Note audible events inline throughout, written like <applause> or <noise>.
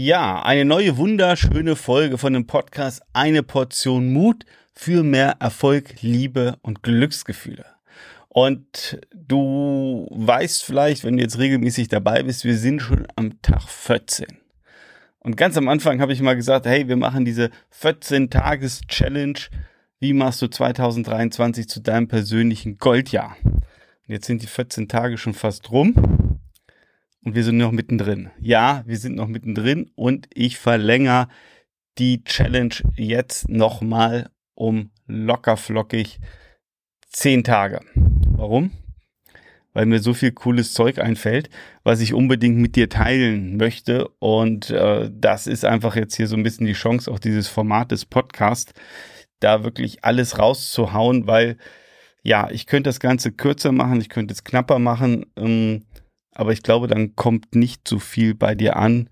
Ja, eine neue wunderschöne Folge von dem Podcast Eine Portion Mut für mehr Erfolg, Liebe und Glücksgefühle. Und du weißt vielleicht, wenn du jetzt regelmäßig dabei bist, wir sind schon am Tag 14. Und ganz am Anfang habe ich mal gesagt, hey, wir machen diese 14-Tages-Challenge. Wie machst du 2023 zu deinem persönlichen Goldjahr? Und jetzt sind die 14 Tage schon fast rum. Und wir sind noch mittendrin. Ja, wir sind noch mittendrin und ich verlängere die Challenge jetzt nochmal um locker flockig zehn Tage. Warum? Weil mir so viel cooles Zeug einfällt, was ich unbedingt mit dir teilen möchte. Und äh, das ist einfach jetzt hier so ein bisschen die Chance, auch dieses Format des Podcasts, da wirklich alles rauszuhauen, weil ja, ich könnte das Ganze kürzer machen, ich könnte es knapper machen. Ähm, aber ich glaube, dann kommt nicht so viel bei dir an,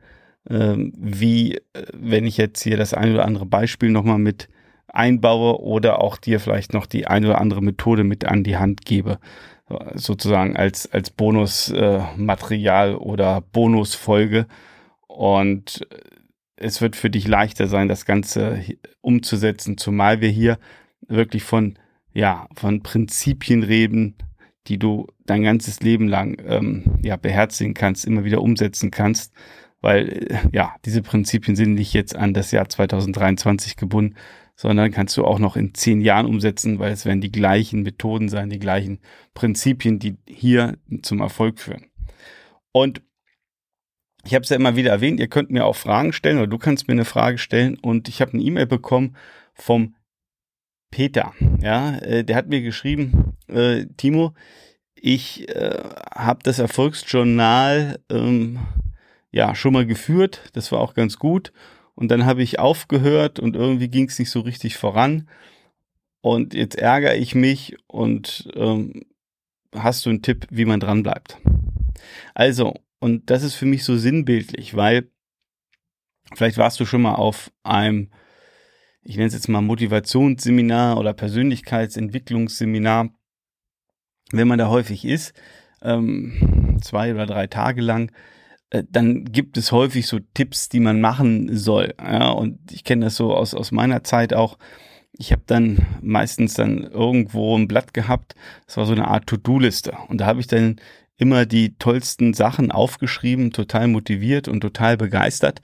ähm, wie äh, wenn ich jetzt hier das ein oder andere Beispiel nochmal mit einbaue oder auch dir vielleicht noch die ein oder andere Methode mit an die Hand gebe, sozusagen als, als Bonusmaterial äh, oder Bonusfolge. Und es wird für dich leichter sein, das Ganze umzusetzen, zumal wir hier wirklich von, ja, von Prinzipien reden, die du dein ganzes Leben lang ähm, ja, beherzigen kannst, immer wieder umsetzen kannst, weil äh, ja, diese Prinzipien sind nicht jetzt an das Jahr 2023 gebunden, sondern kannst du auch noch in zehn Jahren umsetzen, weil es werden die gleichen Methoden sein, die gleichen Prinzipien, die hier zum Erfolg führen. Und ich habe es ja immer wieder erwähnt, ihr könnt mir auch Fragen stellen oder du kannst mir eine Frage stellen und ich habe eine E-Mail bekommen vom Peter, ja, äh, der hat mir geschrieben, äh, Timo, ich äh, habe das Erfolgsjournal ähm, ja schon mal geführt, das war auch ganz gut. Und dann habe ich aufgehört und irgendwie ging es nicht so richtig voran. Und jetzt ärgere ich mich und ähm, hast du einen Tipp, wie man dran bleibt? Also, und das ist für mich so sinnbildlich, weil vielleicht warst du schon mal auf einem ich nenne es jetzt mal Motivationsseminar oder Persönlichkeitsentwicklungsseminar, wenn man da häufig ist, ähm, zwei oder drei Tage lang, äh, dann gibt es häufig so Tipps, die man machen soll. Ja, und ich kenne das so aus, aus meiner Zeit auch. Ich habe dann meistens dann irgendwo ein Blatt gehabt, das war so eine Art To-Do-Liste. Und da habe ich dann immer die tollsten Sachen aufgeschrieben, total motiviert und total begeistert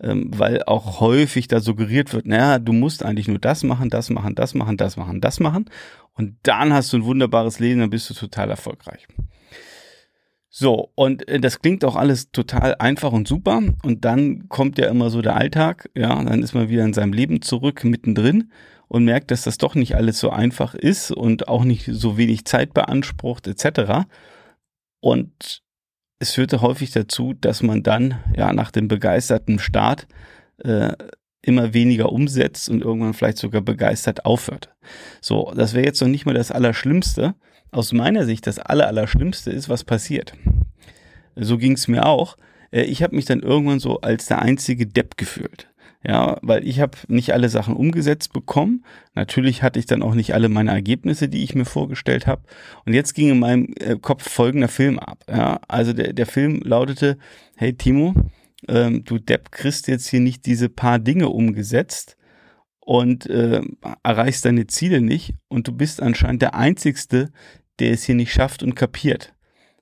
ähm, weil auch häufig da suggeriert wird, naja, du musst eigentlich nur das machen, das machen, das machen, das machen, das machen und dann hast du ein wunderbares Leben, dann bist du total erfolgreich. So, und äh, das klingt auch alles total einfach und super. Und dann kommt ja immer so der Alltag, ja, dann ist man wieder in seinem Leben zurück, mittendrin und merkt, dass das doch nicht alles so einfach ist und auch nicht so wenig Zeit beansprucht, etc. Und es führte häufig dazu, dass man dann ja nach dem begeisterten Start äh, immer weniger umsetzt und irgendwann vielleicht sogar begeistert aufhört. So, das wäre jetzt noch nicht mal das Allerschlimmste. Aus meiner Sicht das Aller, Allerschlimmste ist, was passiert. So ging es mir auch. Äh, ich habe mich dann irgendwann so als der einzige Depp gefühlt. Ja, weil ich habe nicht alle Sachen umgesetzt bekommen. Natürlich hatte ich dann auch nicht alle meine Ergebnisse, die ich mir vorgestellt habe. Und jetzt ging in meinem äh, Kopf folgender Film ab. Ja, also der, der Film lautete, hey Timo, ähm, du Depp kriegst jetzt hier nicht diese paar Dinge umgesetzt und äh, erreichst deine Ziele nicht und du bist anscheinend der Einzigste, der es hier nicht schafft und kapiert.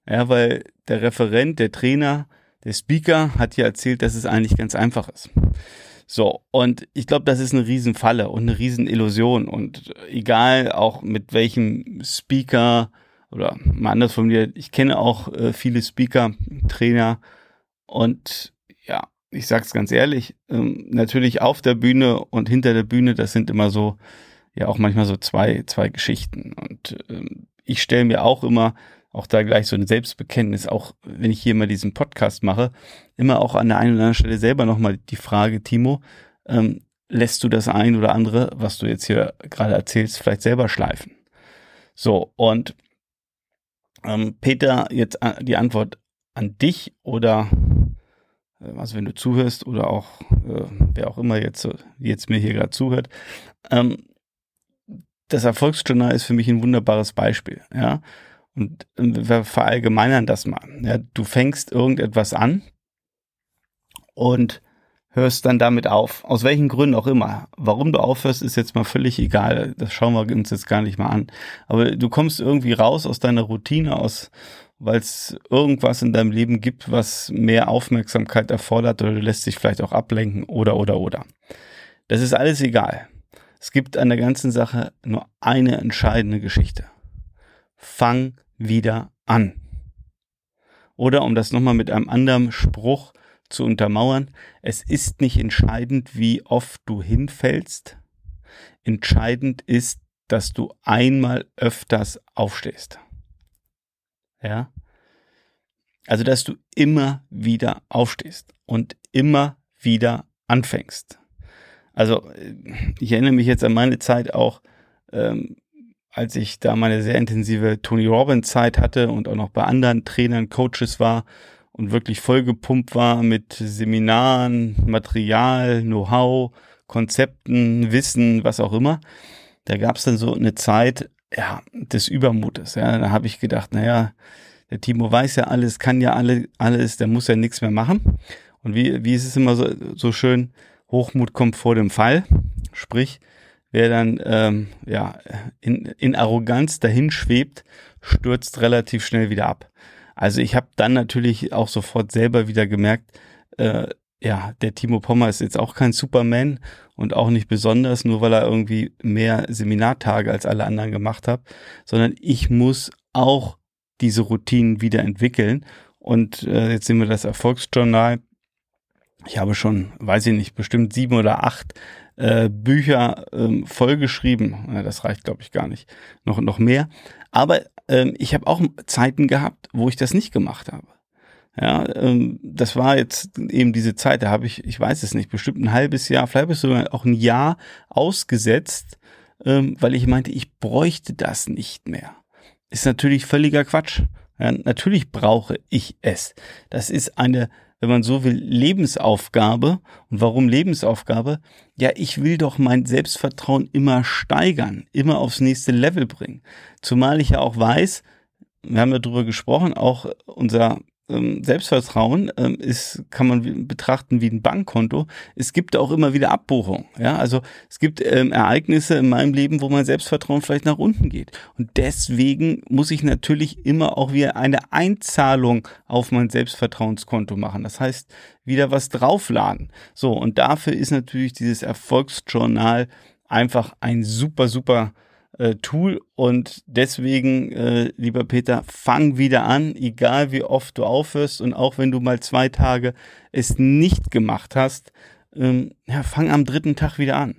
Ja, weil der Referent, der Trainer, der Speaker hat ja erzählt, dass es eigentlich ganz einfach ist. So, und ich glaube, das ist eine Riesenfalle und eine Riesenillusion. Und egal auch mit welchem Speaker oder mal anders formuliert, ich kenne auch äh, viele Speaker, Trainer und ja, ich sag's ganz ehrlich, ähm, natürlich auf der Bühne und hinter der Bühne, das sind immer so, ja auch manchmal so zwei, zwei Geschichten. Und ähm, ich stelle mir auch immer auch da gleich so ein Selbstbekenntnis, auch wenn ich hier mal diesen Podcast mache, immer auch an der einen oder anderen Stelle selber nochmal die Frage, Timo, ähm, lässt du das ein oder andere, was du jetzt hier gerade erzählst, vielleicht selber schleifen? So, und ähm, Peter, jetzt äh, die Antwort an dich oder äh, also wenn du zuhörst oder auch äh, wer auch immer jetzt, jetzt mir hier gerade zuhört, ähm, das Erfolgsjournal ist für mich ein wunderbares Beispiel, ja. Und wir verallgemeinern das mal. Ja, du fängst irgendetwas an und hörst dann damit auf. Aus welchen Gründen auch immer. Warum du aufhörst, ist jetzt mal völlig egal. Das schauen wir uns jetzt gar nicht mal an. Aber du kommst irgendwie raus aus deiner Routine, aus, weil es irgendwas in deinem Leben gibt, was mehr Aufmerksamkeit erfordert oder du lässt dich vielleicht auch ablenken oder, oder, oder. Das ist alles egal. Es gibt an der ganzen Sache nur eine entscheidende Geschichte. Fang wieder an. Oder um das nochmal mit einem anderen Spruch zu untermauern, es ist nicht entscheidend, wie oft du hinfällst. Entscheidend ist, dass du einmal öfters aufstehst. Ja? Also, dass du immer wieder aufstehst und immer wieder anfängst. Also, ich erinnere mich jetzt an meine Zeit auch, ähm, als ich da meine sehr intensive Tony Robbins Zeit hatte und auch noch bei anderen Trainern, Coaches war und wirklich vollgepumpt war mit Seminaren, Material, Know-how, Konzepten, Wissen, was auch immer. Da gab es dann so eine Zeit ja, des Übermutes. Ja. Da habe ich gedacht, naja, der Timo weiß ja alles, kann ja alle, alles, der muss ja nichts mehr machen. Und wie, wie ist es immer so, so schön, Hochmut kommt vor dem Fall. Sprich, wer dann ähm, ja, in, in Arroganz dahin schwebt, stürzt relativ schnell wieder ab. Also ich habe dann natürlich auch sofort selber wieder gemerkt, äh, ja, der Timo Pommer ist jetzt auch kein Superman und auch nicht besonders, nur weil er irgendwie mehr Seminartage als alle anderen gemacht hat, sondern ich muss auch diese Routinen wieder entwickeln. Und äh, jetzt sehen wir das Erfolgsjournal. Ich habe schon, weiß ich nicht, bestimmt sieben oder acht äh, Bücher ähm, vollgeschrieben. Ja, das reicht, glaube ich, gar nicht. Noch, noch mehr. Aber ähm, ich habe auch Zeiten gehabt, wo ich das nicht gemacht habe. Ja, ähm, das war jetzt eben diese Zeit, da habe ich, ich weiß es nicht, bestimmt ein halbes Jahr, vielleicht sogar auch ein Jahr ausgesetzt, ähm, weil ich meinte, ich bräuchte das nicht mehr. Ist natürlich völliger Quatsch. Ja, natürlich brauche ich es. Das ist eine wenn man so will, Lebensaufgabe. Und warum Lebensaufgabe? Ja, ich will doch mein Selbstvertrauen immer steigern, immer aufs nächste Level bringen. Zumal ich ja auch weiß, wir haben darüber gesprochen, auch unser Selbstvertrauen ähm, ist, kann man betrachten wie ein Bankkonto. Es gibt auch immer wieder Abbuchungen. Ja, also es gibt ähm, Ereignisse in meinem Leben, wo mein Selbstvertrauen vielleicht nach unten geht. Und deswegen muss ich natürlich immer auch wieder eine Einzahlung auf mein Selbstvertrauenskonto machen. Das heißt, wieder was draufladen. So, und dafür ist natürlich dieses Erfolgsjournal einfach ein super, super äh, Tool und deswegen, äh, lieber Peter, fang wieder an, egal wie oft du aufhörst und auch wenn du mal zwei Tage es nicht gemacht hast, ähm, ja, fang am dritten Tag wieder an.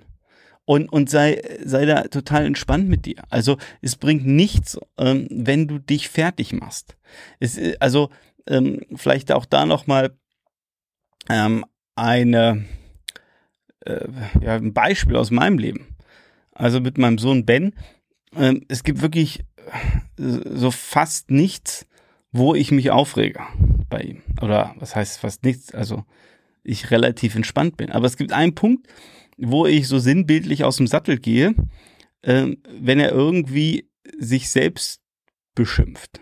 Und, und sei, sei da total entspannt mit dir. Also es bringt nichts, ähm, wenn du dich fertig machst. Es, äh, also ähm, vielleicht auch da nochmal ähm, eine, äh, ja, ein Beispiel aus meinem Leben also mit meinem Sohn Ben. Ähm, es gibt wirklich äh, so fast nichts, wo ich mich aufrege bei ihm. Oder was heißt fast nichts? Also ich relativ entspannt bin. Aber es gibt einen Punkt, wo ich so sinnbildlich aus dem Sattel gehe, äh, wenn er irgendwie sich selbst beschimpft.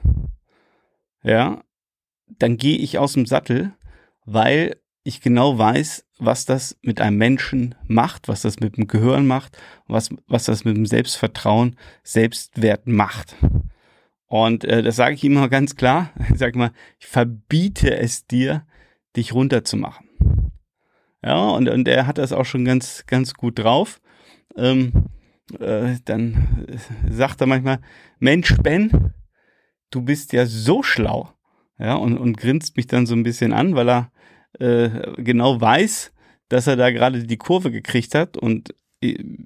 Ja, dann gehe ich aus dem Sattel, weil ich genau weiß, was das mit einem Menschen macht, was das mit dem Gehirn macht, was, was das mit dem Selbstvertrauen, Selbstwert macht. Und äh, das sage ich ihm immer ganz klar. <laughs> Ich sage mal, ich verbiete es dir, dich runterzumachen. Ja, und, und er hat das auch schon ganz, ganz gut drauf. Ähm, äh, dann sagt er manchmal, Mensch, Ben, du bist ja so schlau. Ja, und, und grinst mich dann so ein bisschen an, weil er äh, genau weiß, dass er da gerade die Kurve gekriegt hat und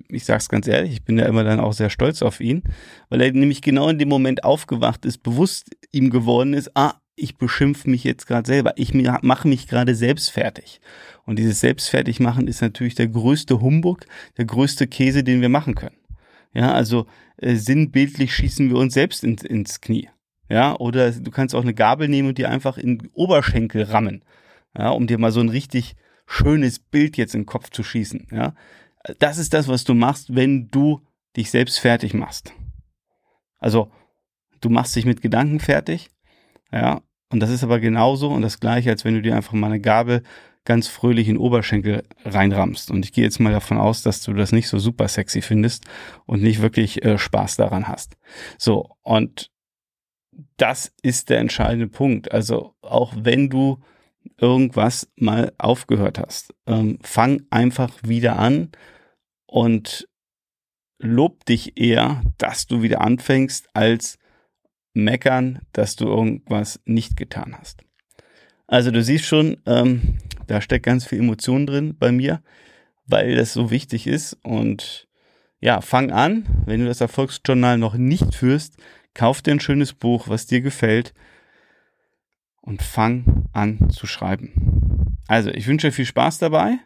ich sage es ganz ehrlich, ich bin ja immer dann auch sehr stolz auf ihn, weil er nämlich genau in dem Moment aufgewacht ist, bewusst ihm geworden ist, ah, ich beschimpfe mich jetzt gerade selber, ich mache mich gerade selbst fertig. Und dieses Selbstfertigmachen ist natürlich der größte Humbug, der größte Käse, den wir machen können. Ja, also äh, sinnbildlich schießen wir uns selbst ins, ins Knie. Ja, oder du kannst auch eine Gabel nehmen und die einfach in Oberschenkel rammen ja, um dir mal so ein richtig schönes Bild jetzt in den Kopf zu schießen. Ja. Das ist das, was du machst, wenn du dich selbst fertig machst. Also, du machst dich mit Gedanken fertig, ja, und das ist aber genauso und das gleiche, als wenn du dir einfach mal eine Gabel ganz fröhlich in Oberschenkel reinrammst. Und ich gehe jetzt mal davon aus, dass du das nicht so super sexy findest und nicht wirklich äh, Spaß daran hast. So, und das ist der entscheidende Punkt. Also auch wenn du irgendwas mal aufgehört hast, ähm, fang einfach wieder an und lob dich eher, dass du wieder anfängst, als meckern, dass du irgendwas nicht getan hast. Also du siehst schon, ähm, da steckt ganz viel Emotion drin bei mir, weil das so wichtig ist. Und ja, fang an, wenn du das Erfolgsjournal noch nicht führst, kauf dir ein schönes Buch, was dir gefällt und fang an zu schreiben. Also, ich wünsche viel Spaß dabei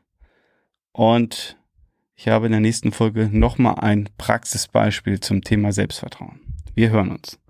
und ich habe in der nächsten Folge nochmal ein Praxisbeispiel zum Thema Selbstvertrauen. Wir hören uns.